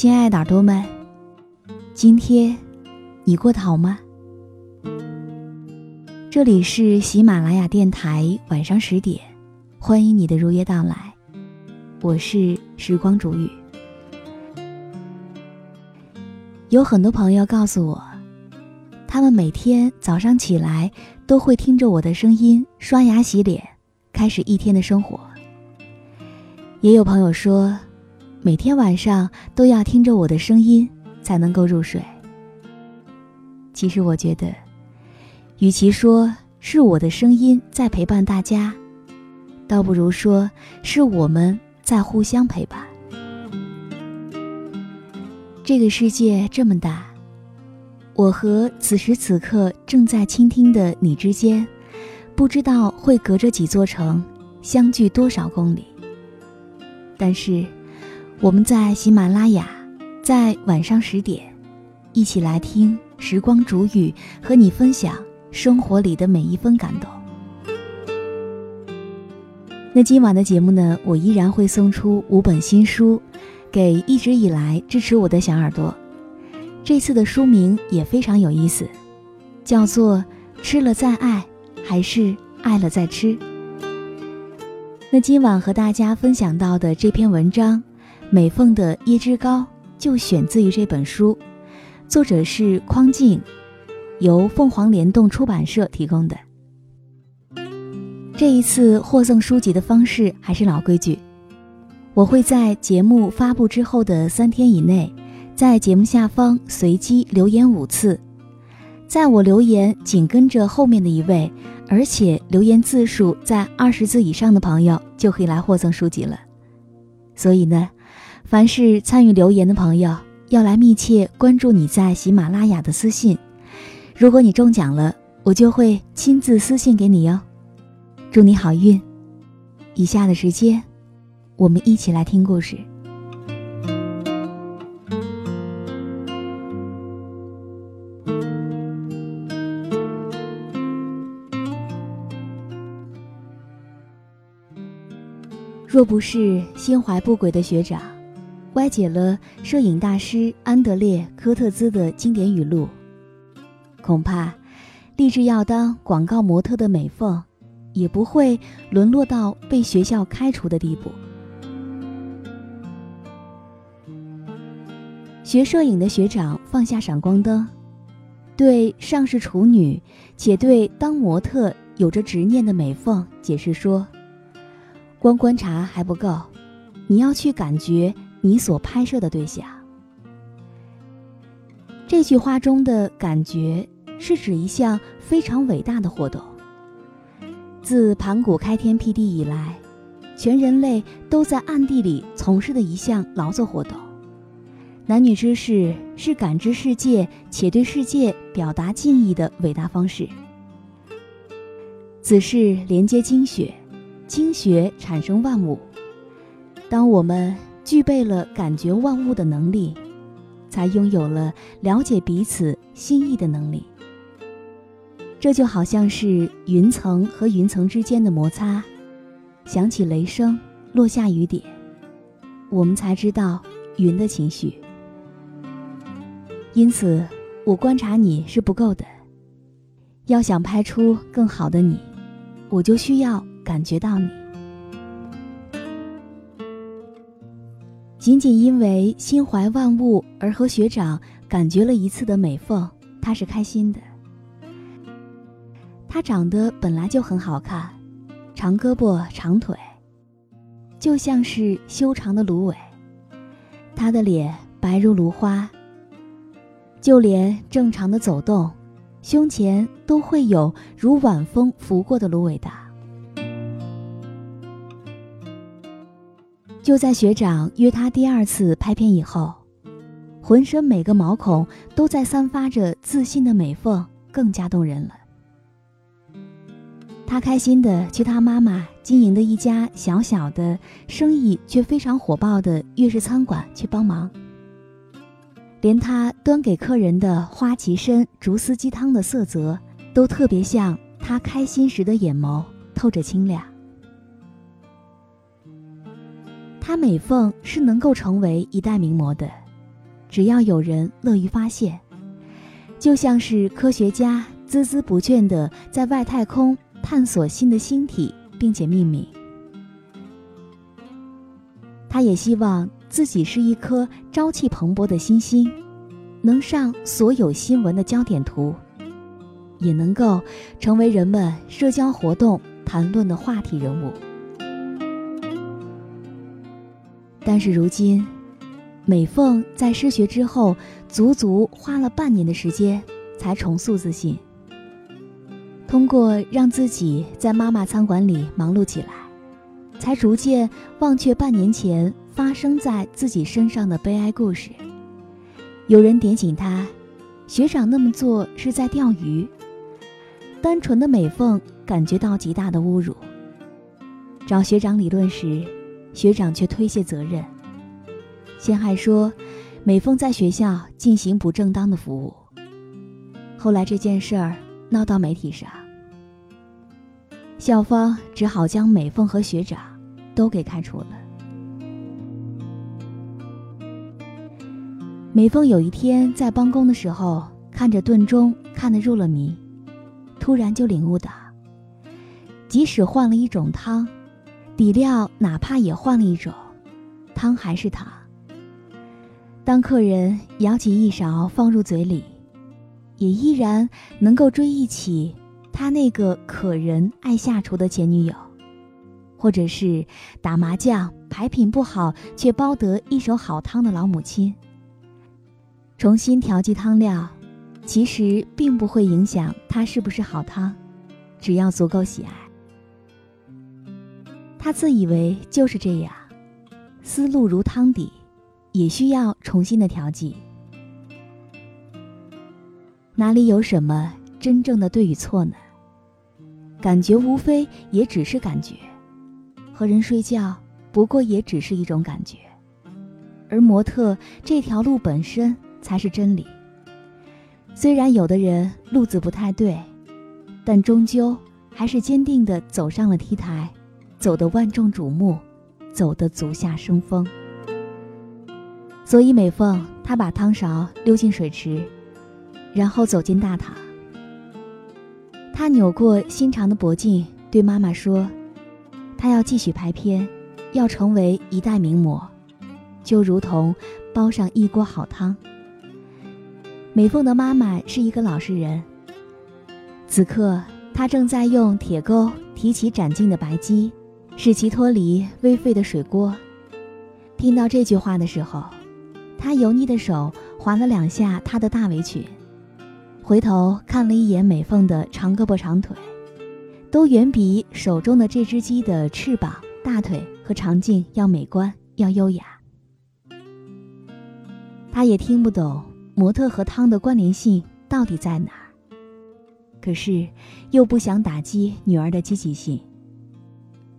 亲爱的耳朵们，今天你过得好吗？这里是喜马拉雅电台，晚上十点，欢迎你的如约到来。我是时光煮雨。有很多朋友告诉我，他们每天早上起来都会听着我的声音刷牙洗脸，开始一天的生活。也有朋友说。每天晚上都要听着我的声音才能够入睡。其实我觉得，与其说是我的声音在陪伴大家，倒不如说是我们在互相陪伴。这个世界这么大，我和此时此刻正在倾听的你之间，不知道会隔着几座城，相距多少公里。但是。我们在喜马拉雅，在晚上十点，一起来听时光煮雨，和你分享生活里的每一分感动。那今晚的节目呢，我依然会送出五本新书，给一直以来支持我的小耳朵。这次的书名也非常有意思，叫做《吃了再爱，还是爱了再吃》。那今晚和大家分享到的这篇文章。美凤的椰汁糕就选自于这本书，作者是匡静，由凤凰联动出版社提供的。这一次获赠书籍的方式还是老规矩，我会在节目发布之后的三天以内，在节目下方随机留言五次，在我留言紧跟着后面的一位，而且留言字数在二十字以上的朋友，就可以来获赠书籍了。所以呢。凡是参与留言的朋友，要来密切关注你在喜马拉雅的私信。如果你中奖了，我就会亲自私信给你哟。祝你好运！以下的时间，我们一起来听故事。若不是心怀不轨的学长。歪解了摄影大师安德烈·科特兹的经典语录，恐怕立志要当广告模特的美凤，也不会沦落到被学校开除的地步。学摄影的学长放下闪光灯，对尚是处女且对当模特有着执念的美凤解释说：“光观察还不够，你要去感觉。”你所拍摄的对象，这句话中的感觉是指一项非常伟大的活动。自盘古开天辟地以来，全人类都在暗地里从事的一项劳作活动。男女之事是感知世界且对世界表达敬意的伟大方式。子是连接精血，精血产生万物。当我们。具备了感觉万物的能力，才拥有了了解彼此心意的能力。这就好像是云层和云层之间的摩擦，响起雷声，落下雨点，我们才知道云的情绪。因此，我观察你是不够的，要想拍出更好的你，我就需要感觉到你。仅仅因为心怀万物而和学长感觉了一次的美凤，她是开心的。她长得本来就很好看，长胳膊长腿，就像是修长的芦苇。她的脸白如芦花，就连正常的走动。胸前都会有如晚风拂过的芦苇荡。就在学长约他第二次拍片以后，浑身每个毛孔都在散发着自信的美凤更加动人了。他开心的去他妈妈经营的一家小小的、生意却非常火爆的粤式餐馆去帮忙。连他端给客人的花旗参竹丝鸡汤的色泽，都特别像他开心时的眼眸，透着清亮。他美凤是能够成为一代名模的，只要有人乐于发现，就像是科学家孜孜不倦地在外太空探索新的星体，并且命名。他也希望。自己是一颗朝气蓬勃的新星，能上所有新闻的焦点图，也能够成为人们社交活动谈论的话题人物。但是如今，美凤在失学之后，足足花了半年的时间才重塑自信。通过让自己在妈妈餐馆里忙碌起来，才逐渐忘却半年前。发生在自己身上的悲哀故事。有人点醒他，学长那么做是在钓鱼。单纯的美凤感觉到极大的侮辱。找学长理论时，学长却推卸责任，先还说美凤在学校进行不正当的服务。后来这件事儿闹到媒体上，校方只好将美凤和学长都给开除了。美凤有一天在帮工的时候，看着炖盅看得入了迷，突然就领悟到，即使换了一种汤，底料哪怕也换了一种，汤还是汤。当客人舀起一勺放入嘴里，也依然能够追忆起他那个可人爱下厨的前女友，或者是打麻将牌品不好却包得一手好汤的老母亲。重新调剂汤料，其实并不会影响它是不是好汤，只要足够喜爱。他自以为就是这样，思路如汤底，也需要重新的调剂。哪里有什么真正的对与错呢？感觉无非也只是感觉，和人睡觉不过也只是一种感觉，而模特这条路本身。才是真理。虽然有的人路子不太对，但终究还是坚定地走上了 T 台，走得万众瞩目，走得足下生风。所以美凤她把汤勺溜进水池，然后走进大堂。她扭过心长的脖颈，对妈妈说：“她要继续拍片，要成为一代名模，就如同煲上一锅好汤。”美凤的妈妈是一个老实人。此刻，她正在用铁钩提起斩尽的白鸡，使其脱离微沸的水锅。听到这句话的时候，他油腻的手划了两下他的大围裙，回头看了一眼美凤的长胳膊长腿，都远比手中的这只鸡的翅膀、大腿和长颈要美观、要优雅。他也听不懂。模特和汤的关联性到底在哪儿？可是又不想打击女儿的积极性，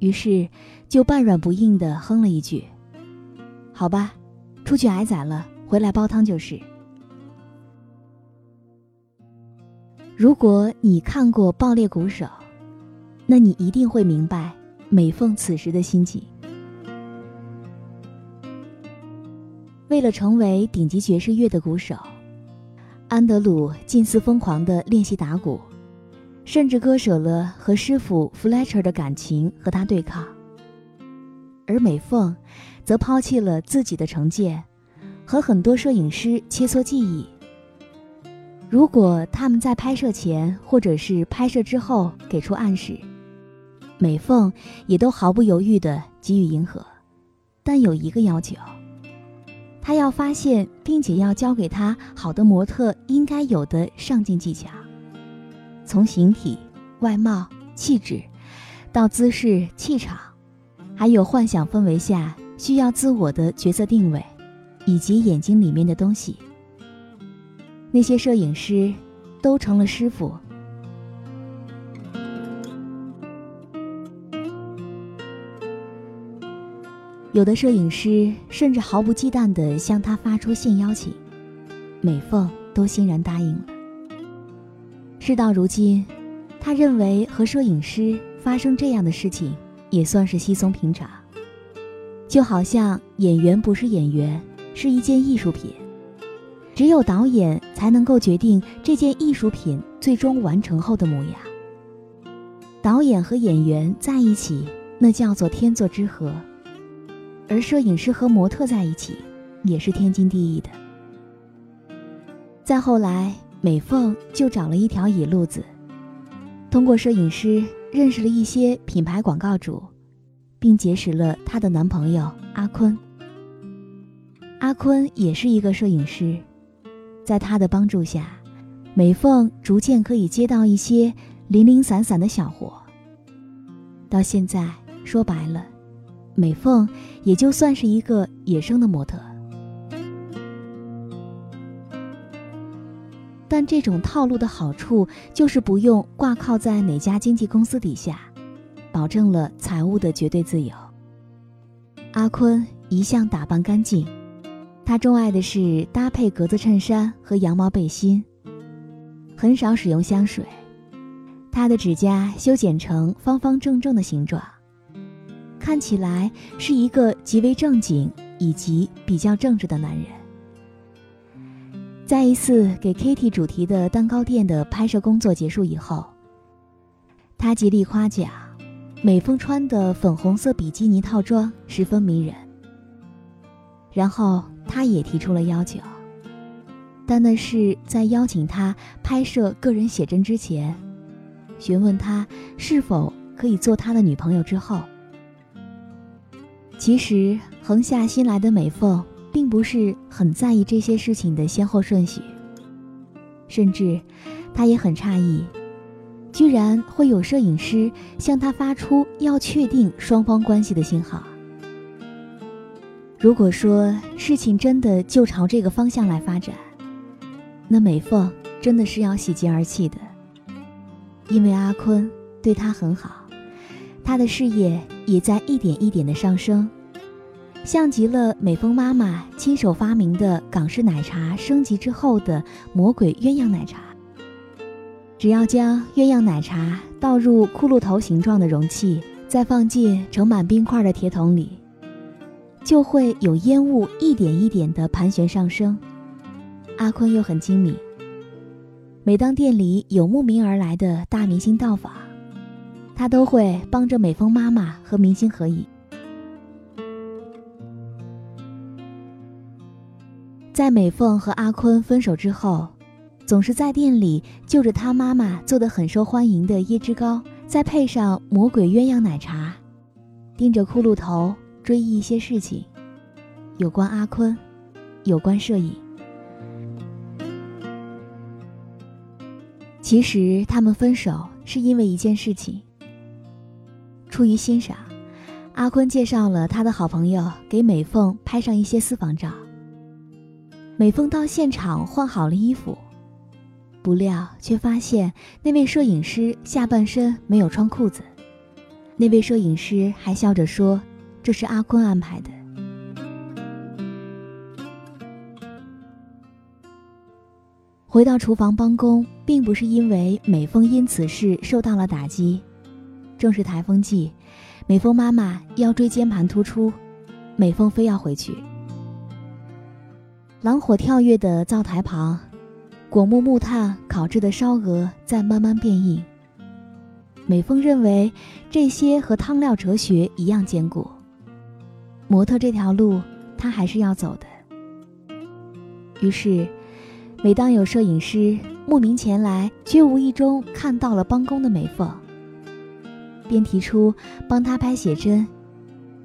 于是就半软不硬的哼了一句：“好吧，出去挨宰了，回来煲汤就是。”如果你看过《爆裂鼓手》，那你一定会明白美凤此时的心情。为了成为顶级爵士乐的鼓手，安德鲁近似疯狂的练习打鼓，甚至割舍了和师傅 Fletcher 的感情和他对抗。而美凤，则抛弃了自己的成见，和很多摄影师切磋技艺。如果他们在拍摄前或者是拍摄之后给出暗示，美凤也都毫不犹豫地给予迎合。但有一个要求，他要发现并且要教给他好的模特应该有的上镜技巧，从形体、外貌、气质，到姿势、气场。还有幻想氛围下需要自我的角色定位，以及眼睛里面的东西。那些摄影师都成了师傅。有的摄影师甚至毫不忌惮地向他发出性邀请，美凤都欣然答应了。事到如今，他认为和摄影师发生这样的事情。也算是稀松平常，就好像演员不是演员，是一件艺术品，只有导演才能够决定这件艺术品最终完成后的模样。导演和演员在一起，那叫做天作之合；而摄影师和模特在一起，也是天经地义的。再后来，美凤就找了一条野路子，通过摄影师。认识了一些品牌广告主，并结识了她的男朋友阿坤。阿坤也是一个摄影师，在他的帮助下，美凤逐渐可以接到一些零零散散的小活。到现在，说白了，美凤也就算是一个野生的模特。但这种套路的好处就是不用挂靠在哪家经纪公司底下，保证了财务的绝对自由。阿坤一向打扮干净，他钟爱的是搭配格子衬衫和羊毛背心，很少使用香水。他的指甲修剪成方方正正的形状，看起来是一个极为正经以及比较正直的男人。在一次给 Kitty 主题的蛋糕店的拍摄工作结束以后，他极力夸奖美凤穿的粉红色比基尼套装十分迷人。然后他也提出了要求，但那是在邀请他拍摄个人写真之前，询问他是否可以做他的女朋友之后。其实横下心来的美凤。并不是很在意这些事情的先后顺序，甚至他也很诧异，居然会有摄影师向他发出要确定双方关系的信号。如果说事情真的就朝这个方向来发展，那美凤真的是要喜极而泣的，因为阿坤对她很好，他的事业也在一点一点的上升。像极了美丰妈妈亲手发明的港式奶茶升级之后的魔鬼鸳鸯奶茶。只要将鸳鸯奶茶倒入骷髅头形状的容器，再放进盛满冰块的铁桶里，就会有烟雾一点一点的盘旋上升。阿坤又很精明，每当店里有慕名而来的大明星到访，他都会帮着美丰妈妈和明星合影。在美凤和阿坤分手之后，总是在店里就着他妈妈做的很受欢迎的椰汁糕，再配上魔鬼鸳鸯奶茶，盯着骷髅头追忆一些事情，有关阿坤，有关摄影。其实他们分手是因为一件事情。出于欣赏，阿坤介绍了他的好朋友给美凤拍上一些私房照。美凤到现场换好了衣服，不料却发现那位摄影师下半身没有穿裤子。那位摄影师还笑着说：“这是阿坤安排的。”回到厨房帮工，并不是因为美凤因此事受到了打击，正是台风季，美凤妈妈腰椎间盘突出，美凤非要回去。狼火跳跃的灶台旁，果木木炭烤制的烧鹅在慢慢变硬，美凤认为这些和汤料哲学一样坚固。模特这条路，她还是要走的。于是，每当有摄影师慕名前来，却无意中看到了帮工的美凤，便提出帮他拍写真，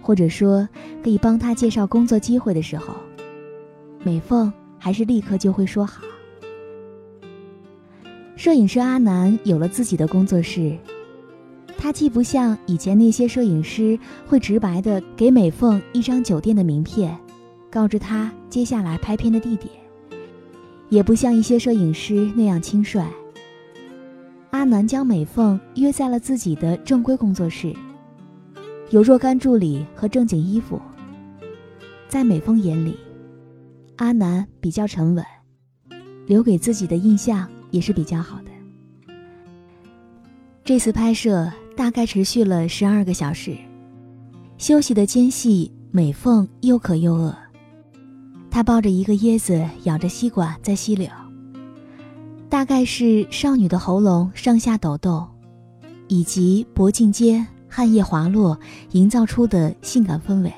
或者说可以帮他介绍工作机会的时候，美凤还是立刻就会说好。摄影师阿南有了自己的工作室。他既不像以前那些摄影师会直白的给美凤一张酒店的名片，告知他接下来拍片的地点，也不像一些摄影师那样轻率。阿南将美凤约在了自己的正规工作室，有若干助理和正经衣服。在美凤眼里，阿南比较沉稳，留给自己的印象也是比较好的。这次拍摄。大概持续了十二个小时，休息的间隙，美凤又渴又饿。她抱着一个椰子，咬着吸管在吸溜。大概是少女的喉咙上下抖动，以及脖颈间汗液滑落营造出的性感氛围。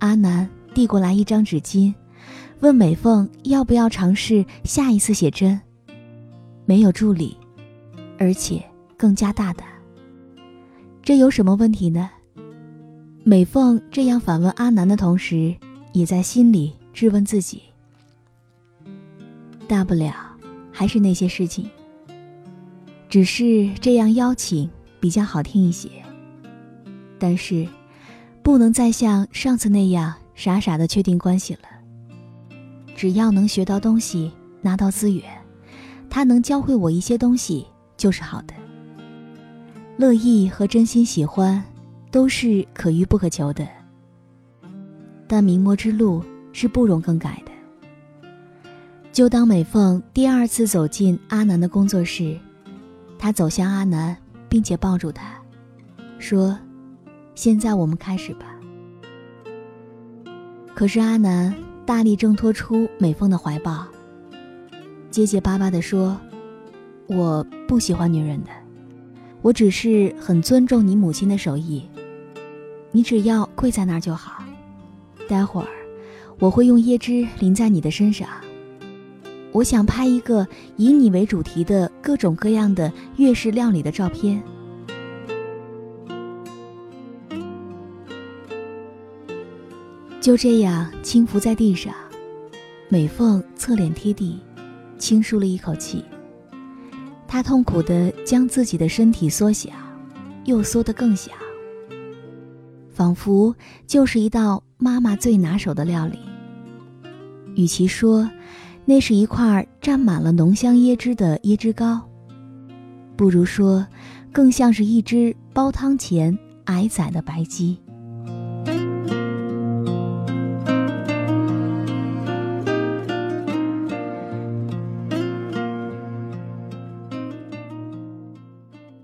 阿南递过来一张纸巾，问美凤要不要尝试下一次写真。没有助理，而且。更加大胆，这有什么问题呢？美凤这样反问阿南的同时，也在心里质问自己。大不了还是那些事情，只是这样邀请比较好听一些。但是，不能再像上次那样傻傻的确定关系了。只要能学到东西，拿到资源，他能教会我一些东西，就是好的。乐意和真心喜欢，都是可遇不可求的。但明魔之路是不容更改的。就当美凤第二次走进阿南的工作室，她走向阿南，并且抱住他，说：“现在我们开始吧。”可是阿南大力挣脱出美凤的怀抱，结结巴巴地说：“我不喜欢女人的。”我只是很尊重你母亲的手艺，你只要跪在那儿就好。待会儿我会用椰汁淋在你的身上。我想拍一个以你为主题的各种各样的粤式料理的照片。就这样轻伏在地上，美凤侧脸贴地，轻舒了一口气。她痛苦地将自己的身体缩小，又缩得更小，仿佛就是一道妈妈最拿手的料理。与其说那是一块蘸满了浓香椰汁的椰汁糕，不如说更像是一只煲汤前矮仔的白鸡。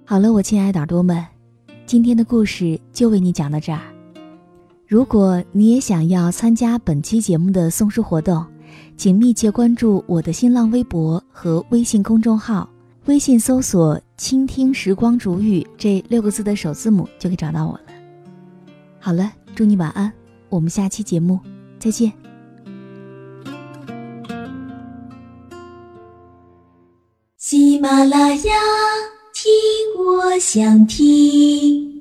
好了，我亲爱的耳朵们，今天的故事就为你讲到这儿。如果你也想要参加本期节目的送书活动，请密切关注我的新浪微博和微信公众号，微信搜索“倾听时光煮雨”这六个字的首字母就可以找到我了。好了，祝你晚安，我们下期节目再见。喜马拉雅。听，我想听。